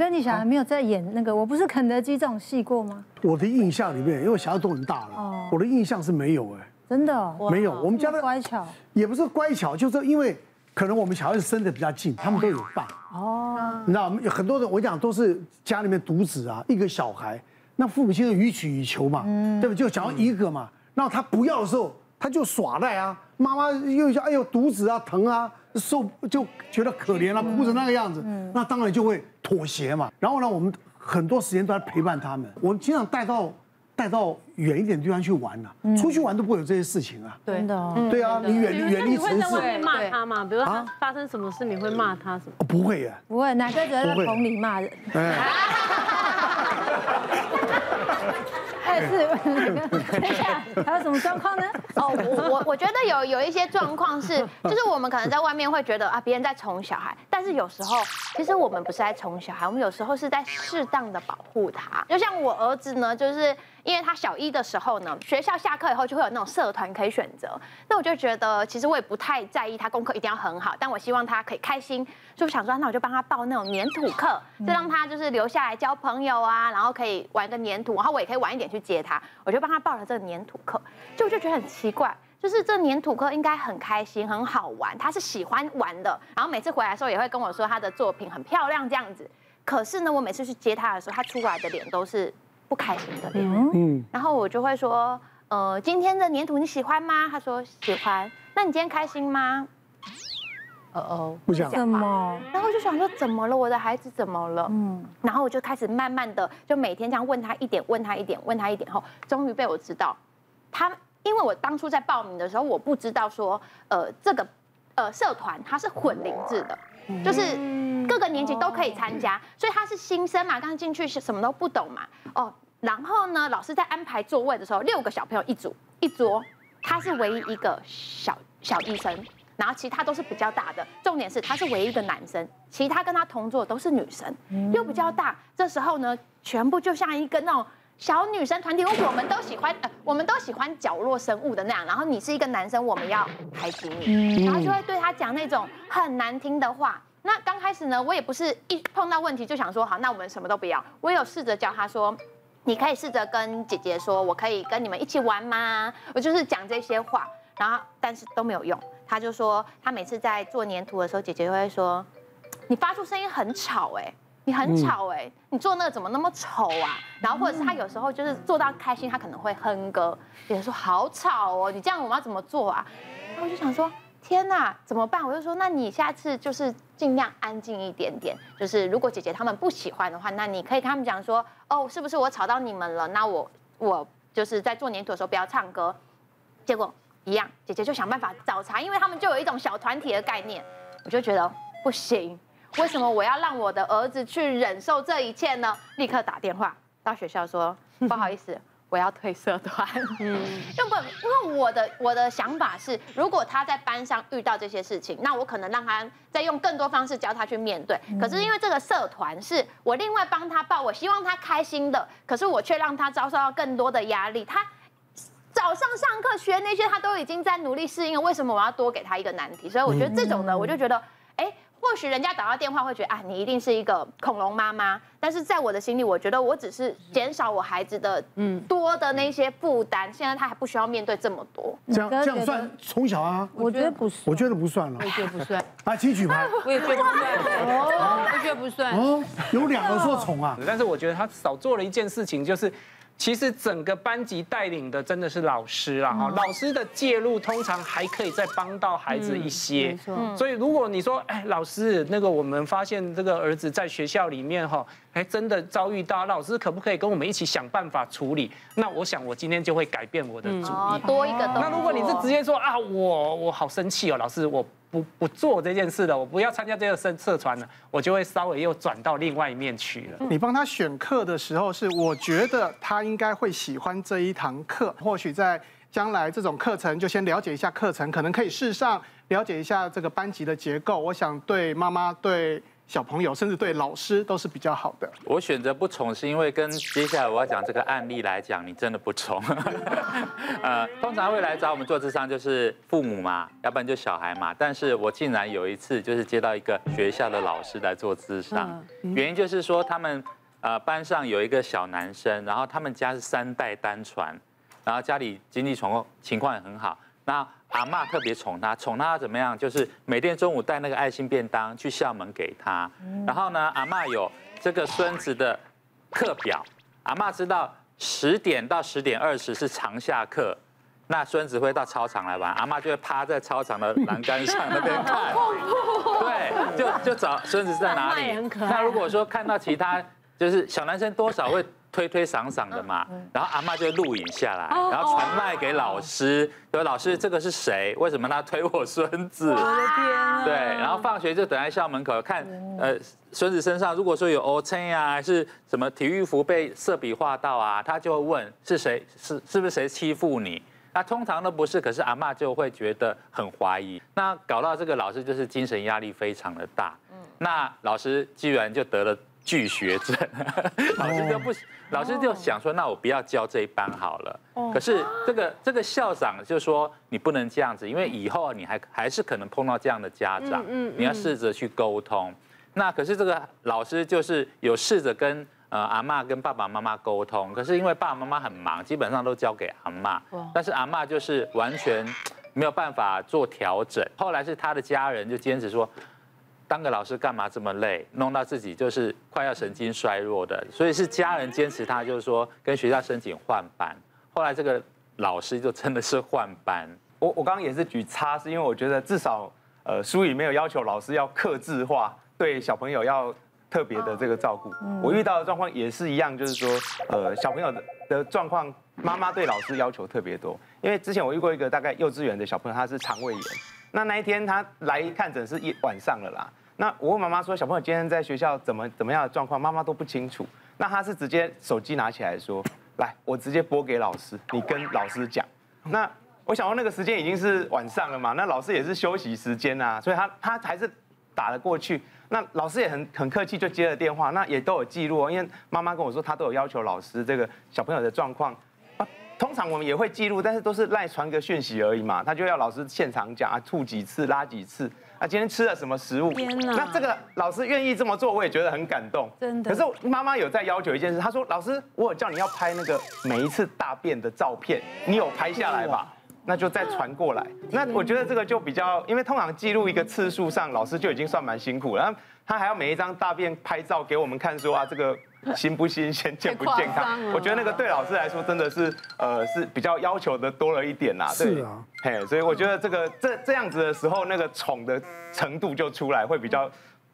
跟你小孩没有在演那个，我不是肯德基这种戏过吗？我的印象里面，因为小孩都很大了，哦，我的印象是没有哎，真的哦，没有。我们家的乖巧，也不是乖巧，就是因为可能我们小孩子生的比较近，他们都有爸哦。你知道，有很多人我讲都是家里面独子啊，一个小孩，那父母亲就予取予求嘛，对不对？就想要一个嘛，然后他不要的时候，他就耍赖啊，妈妈又想哎呦肚子啊疼啊。受就觉得可怜了，哭成那个样子，那当然就会妥协嘛。然后呢，我们很多时间都在陪伴他们，我们经常带到带到远一点的地方去玩啊，出去玩都不会有这些事情啊。对的，对啊，你远远离城市。你会在外面骂他吗？比如说他发生什么事，你会骂他什么？不会耶，不会，哪个只在棚里骂人？是，等一下，还有什么状况呢？哦，我我我觉得有有一些状况是，就是我们可能在外面会觉得啊，别人在宠小孩，但是有时候其实我们不是在宠小孩，我们有时候是在适当的保护他。就像我儿子呢，就是。因为他小一的时候呢，学校下课以后就会有那种社团可以选择，那我就觉得其实我也不太在意他功课一定要很好，但我希望他可以开心，所以我想说，那我就帮他报那种粘土课，就让他就是留下来交朋友啊，然后可以玩个粘土，然后我也可以晚一点去接他，我就帮他报了这个粘土课，就我就觉得很奇怪，就是这粘土课应该很开心很好玩，他是喜欢玩的，然后每次回来的时候也会跟我说他的作品很漂亮这样子，可是呢，我每次去接他的时候，他出来的脸都是。不开心的脸，嗯，然后我就会说，呃，今天的粘土你喜欢吗？他说喜欢。那你今天开心吗？哦哦，不想。怎么？然后我就想说，怎么了？我的孩子怎么了？嗯。然后我就开始慢慢的，就每天这样问他一点，问他一点，问他一点后，终于被我知道，他因为我当初在报名的时候，我不知道说，呃，这个呃社团它是混龄制的。就是各个年级都可以参加，所以他是新生嘛，刚进去是什么都不懂嘛。哦，然后呢，老师在安排座位的时候，六个小朋友一组一桌，他是唯一一个小小医生，然后其他都是比较大的。重点是他是唯一一个男生，其他跟他同桌都是女生，又比较大。这时候呢，全部就像一个那种。小女生团体，我们都喜欢，呃，我们都喜欢角落生物的那样。然后你是一个男生，我们要排挤你，然后就会对他讲那种很难听的话。那刚开始呢，我也不是一碰到问题就想说好，那我们什么都不要。我有试着教他说，你可以试着跟姐姐说，我可以跟你们一起玩吗？我就是讲这些话，然后但是都没有用。他就说，他每次在做粘土的时候，姐姐就会说，你发出声音很吵，哎。你很吵哎，你做那个怎么那么丑啊？然后或者是他有时候就是做到开心，他可能会哼歌，有人说好吵哦，你这样我们要怎么做啊？然后我就想说天哪，怎么办？我就说那你下次就是尽量安静一点点，就是如果姐姐他们不喜欢的话，那你可以跟他们讲说哦，是不是我吵到你们了？那我我就是在做粘土的时候不要唱歌。结果一样，姐姐就想办法找茬，因为他们就有一种小团体的概念，我就觉得不行。为什么我要让我的儿子去忍受这一切呢？立刻打电话到学校说，不好意思，我要退社团。嗯，因为因为我的我的想法是，如果他在班上遇到这些事情，那我可能让他再用更多方式教他去面对。可是因为这个社团是我另外帮他报，我希望他开心的，可是我却让他遭受到更多的压力。他早上上课学那些，他都已经在努力适应了，为什么我要多给他一个难题？所以我觉得这种呢，我就觉得。或许人家打到电话会觉得啊，你一定是一个恐龙妈妈，但是在我的心里，我觉得我只是减少我孩子的嗯多的那些负担。现在他还不需要面对这么多，这样这样算从小啊？我觉得不是，我觉得不算了，我觉得不算。啊，请举牌，我也觉得不算，哦我觉得不算。哦，有两个说宠啊，但是我觉得他少做了一件事情，就是。其实整个班级带领的真的是老师啦，哈，老师的介入通常还可以再帮到孩子一些。没错。所以如果你说，哎，老师，那个我们发现这个儿子在学校里面哈，哎，真的遭遇到，老师可不可以跟我们一起想办法处理？那我想我今天就会改变我的主意，多一个。那如果你是直接说啊，我我好生气哦，老师我。不不做这件事了，我不要参加这个社社团了，我就会稍微又转到另外一面去了。你帮他选课的时候，是我觉得他应该会喜欢这一堂课，或许在将来这种课程就先了解一下课程，可能可以试上了解一下这个班级的结构。我想对妈妈对小朋友，甚至对老师都是比较好的。我选择不宠，是因为跟接下来我要讲这个案例来讲，你真的不宠。呃，通常会来找我们做智商就是父母嘛，要不然就小孩嘛。但是我竟然有一次就是接到一个学校的老师来做智商，原因就是说他们呃班上有一个小男生，然后他们家是三代单传，然后家里经济状况情况也很好。那阿妈特别宠他，宠他怎么样？就是每天中午带那个爱心便当去校门给他。然后呢，阿妈有这个孙子的课表，阿妈知道十点到十点二十是长下课，那孙子会到操场来玩，阿妈就会趴在操场的栏杆上那边看。对，就就找孙子在哪里。那如果说看到其他，就是小男生多少会。推推搡搡的嘛，然后阿嬷就会录影下来，然后传卖给老师，说老师这个是谁？为什么他推我孙子？我的天！对，然后放学就等在校门口看，呃，孙子身上如果说有乌青呀，还是什么体育服被色笔画到啊，他就会问是谁，是是不是谁欺负你？那通常都不是，可是阿嬷就会觉得很怀疑，那搞到这个老师就是精神压力非常的大，那老师居然就得了。拒学症，老师就不，老师就想说，那我不要教这一班好了。可是这个这个校长就说，你不能这样子，因为以后你还还是可能碰到这样的家长，你要试着去沟通。那可是这个老师就是有试着跟呃阿妈跟爸爸妈妈沟通，可是因为爸爸妈妈很忙，基本上都交给阿嬷，但是阿妈就是完全没有办法做调整。后来是他的家人就坚持说。当个老师干嘛这么累，弄到自己就是快要神经衰弱的，所以是家人坚持他，就是说跟学校申请换班。后来这个老师就真的是换班。我我刚刚也是举叉，是因为我觉得至少呃书里没有要求老师要克制化，对小朋友要特别的这个照顾。我遇到的状况也是一样，就是说呃小朋友的的状况，妈妈对老师要求特别多。因为之前我遇过一个大概幼稚园的小朋友，他是肠胃炎。那那一天他来看诊是一晚上了啦。那我问妈妈说，小朋友今天在学校怎么怎么样的状况，妈妈都不清楚。那他是直接手机拿起来说，来，我直接拨给老师，你跟老师讲。那我想说那个时间已经是晚上了嘛，那老师也是休息时间啊，所以他他还是打了过去。那老师也很很客气，就接了电话，那也都有记录，因为妈妈跟我说，他都有要求老师这个小朋友的状况。通常我们也会记录，但是都是赖传个讯息而已嘛。他就要老师现场讲啊，吐几次，拉几次啊，今天吃了什么食物？天哪！那这个老师愿意这么做，我也觉得很感动。真的。可是妈妈有在要求一件事，她说：“老师，我有叫你要拍那个每一次大便的照片，你有拍下来吧？那就再传过来。那我觉得这个就比较，因为通常记录一个次数上，老师就已经算蛮辛苦了，他还要每一张大便拍照给我们看，说啊这个。”新不新鲜，健不健康？我觉得那个对老师来说真的是，呃，是比较要求的多了一点啦。对，是啊，嘿，所以我觉得这个这这样子的时候，那个宠的程度就出来，会比较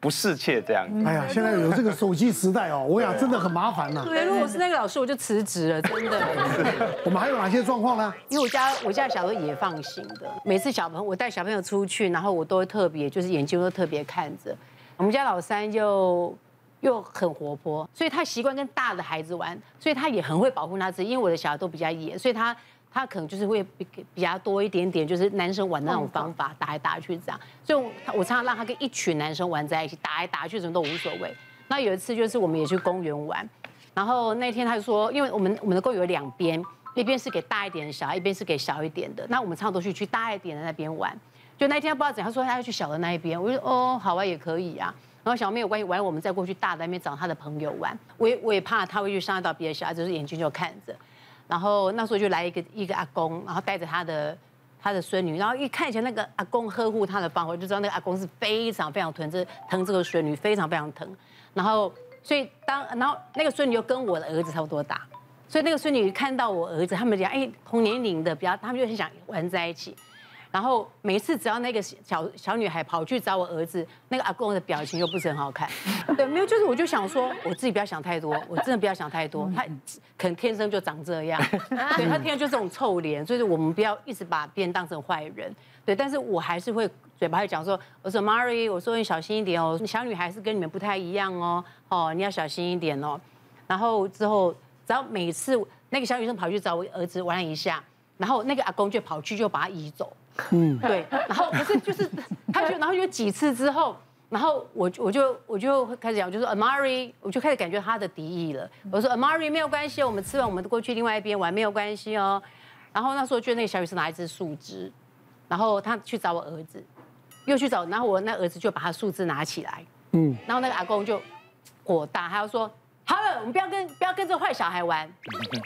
不适切这样。哎呀，现在有这个手机时代哦，我想真的很麻烦呐。对，如果是那个老师，我就辞职了，真的。我们还有哪些状况呢？因为我家我家小朋友也放心的，每次小朋友我带小朋友出去，然后我都会特别就是眼睛都特别看着。我们家老三就。又很活泼，所以他习惯跟大的孩子玩，所以他也很会保护他自己。因为我的小孩都比较野，所以他他可能就是会比比较多一点点，就是男生玩那种方法，打来打去这样。所以我常常让他跟一群男生玩在一起，打来打去什么都无所谓。那有一次就是我们也去公园玩，然后那天他就说，因为我们我们的公园有两边，一边是给大一点的小孩，一边是给小一点的。那我们常常都去去大一点的那边玩。就那天他不知道怎样，他说他要去小的那一边，我就说哦，好啊，也可以啊。然后小妹有关系，完我们再过去大的那边找他的朋友玩。我也我也怕他会去伤害到别的小孩，就是眼睛就看着。然后那时候就来一个一个阿公，然后带着他的他的孙女，然后一看起来那个阿公呵护他的方法，就知道那个阿公是非常非常疼这疼这个孙女，非常非常疼。然后所以当然后那个孙女又跟我的儿子差不多大，所以那个孙女看到我儿子，他们讲哎同年龄的比较，他们就很想玩在一起。然后每次只要那个小小女孩跑去找我儿子，那个阿公的表情又不是很好看。对，没有，就是我就想说，我自己不要想太多，我真的不要想太多。他可能天生就长这样，对，他天生就这种臭脸，所以我们不要一直把别人当成坏人。对，但是我还是会嘴巴会讲说，我说 Mary，我说你小心一点哦，小女孩是跟你们不太一样哦，哦，你要小心一点哦。然后之后只要每次那个小女生跑去找我儿子玩一下，然后那个阿公就跑去就把她移走。嗯，对，然后可是就是，他就然后有几次之后，然后我我就我就开始讲，我就说 Amari，我就开始感觉他的敌意了。我说 Amari 没有关系，我们吃完我们过去另外一边玩没有关系哦。然后那时候就那个小雨是拿一支树枝，然后他去找我儿子，又去找，然后我那儿子就把他树枝拿起来，嗯，然后那个阿公就火大，他要说好了，我们不要跟不要跟这个坏小孩玩，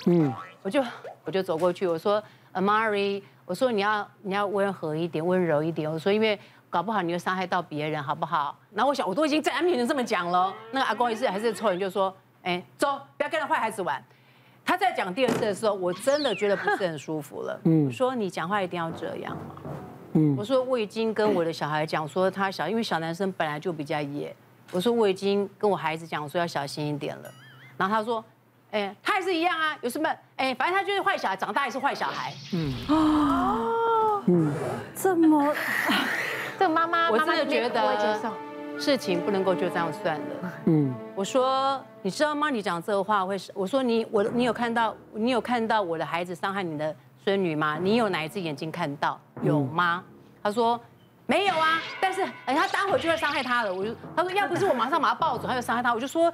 嗯，我就我就走过去，我说 Amari，我说你要你要温和一点，温柔一点，我说因为。搞不好你会伤害到别人，好不好？然后我想，我都已经在安面前这么讲了，那个阿公也是还是臭人，就说：“哎，走，不要跟那坏孩子玩。”他在讲第二次的时候，我真的觉得不是很舒服了。嗯，我说你讲话一定要这样嘛。嗯，我说我已经跟我的小孩讲说他小，因为小男生本来就比较野。我说我已经跟我孩子讲说要小心一点了。然后他说：“哎，他也是一样啊，有什么？哎，反正他就是坏小孩，长大也是坏小孩。”嗯哦，嗯，这么。这个妈妈，我真的觉得事情不能够就这样算了。嗯，我说，你知道吗？你讲这个话会，我说你我你有看到你有看到我的孩子伤害你的孙女吗？你有哪一只眼睛看到有吗？他说没有啊，但是哎，他待会就会伤害他了。我就他说要不是我马上把他抱走，他就伤害他。我就说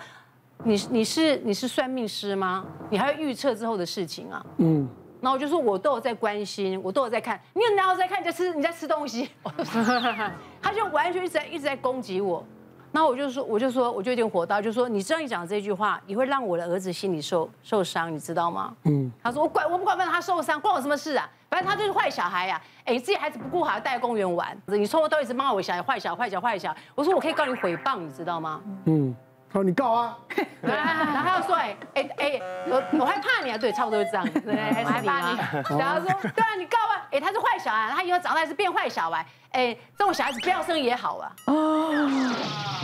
你你是你是算命师吗？你还要预测之后的事情啊？嗯。然后我就说，我都有在关心，我都有在看。你有哪有在看？你在吃，你在吃东西。他就完全一直在一直在攻击我。然后我就说，我就说，我就有点火大，就说你这样一讲这句话，你会让我的儿子心里受受伤，你知道吗？嗯。他说我管我不管，让他受伤，关我什么事啊？反正他就是坏小孩呀。哎，你自己孩子不顾好，还带公园玩，你从头到尾一直骂我小孩坏小孩坏小孩坏小孩。我说我可以告你诽谤，你知道吗？嗯。好，你告啊！然后他又说：“哎哎哎，我我害怕你啊！对，差不多是这样子。对，害怕你啊？然后说：对啊，你告啊！哎，他是坏小孩，他以后长大是变坏小孩。哎，这种小孩子不要生也好啊。哦，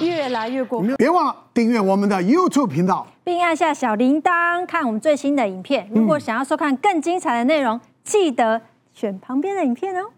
越来越过分。别忘了订阅我们的 YouTube 频道，并按下小铃铛看我们最新的影片。如果想要收看更精彩的内容，记得选旁边的影片哦。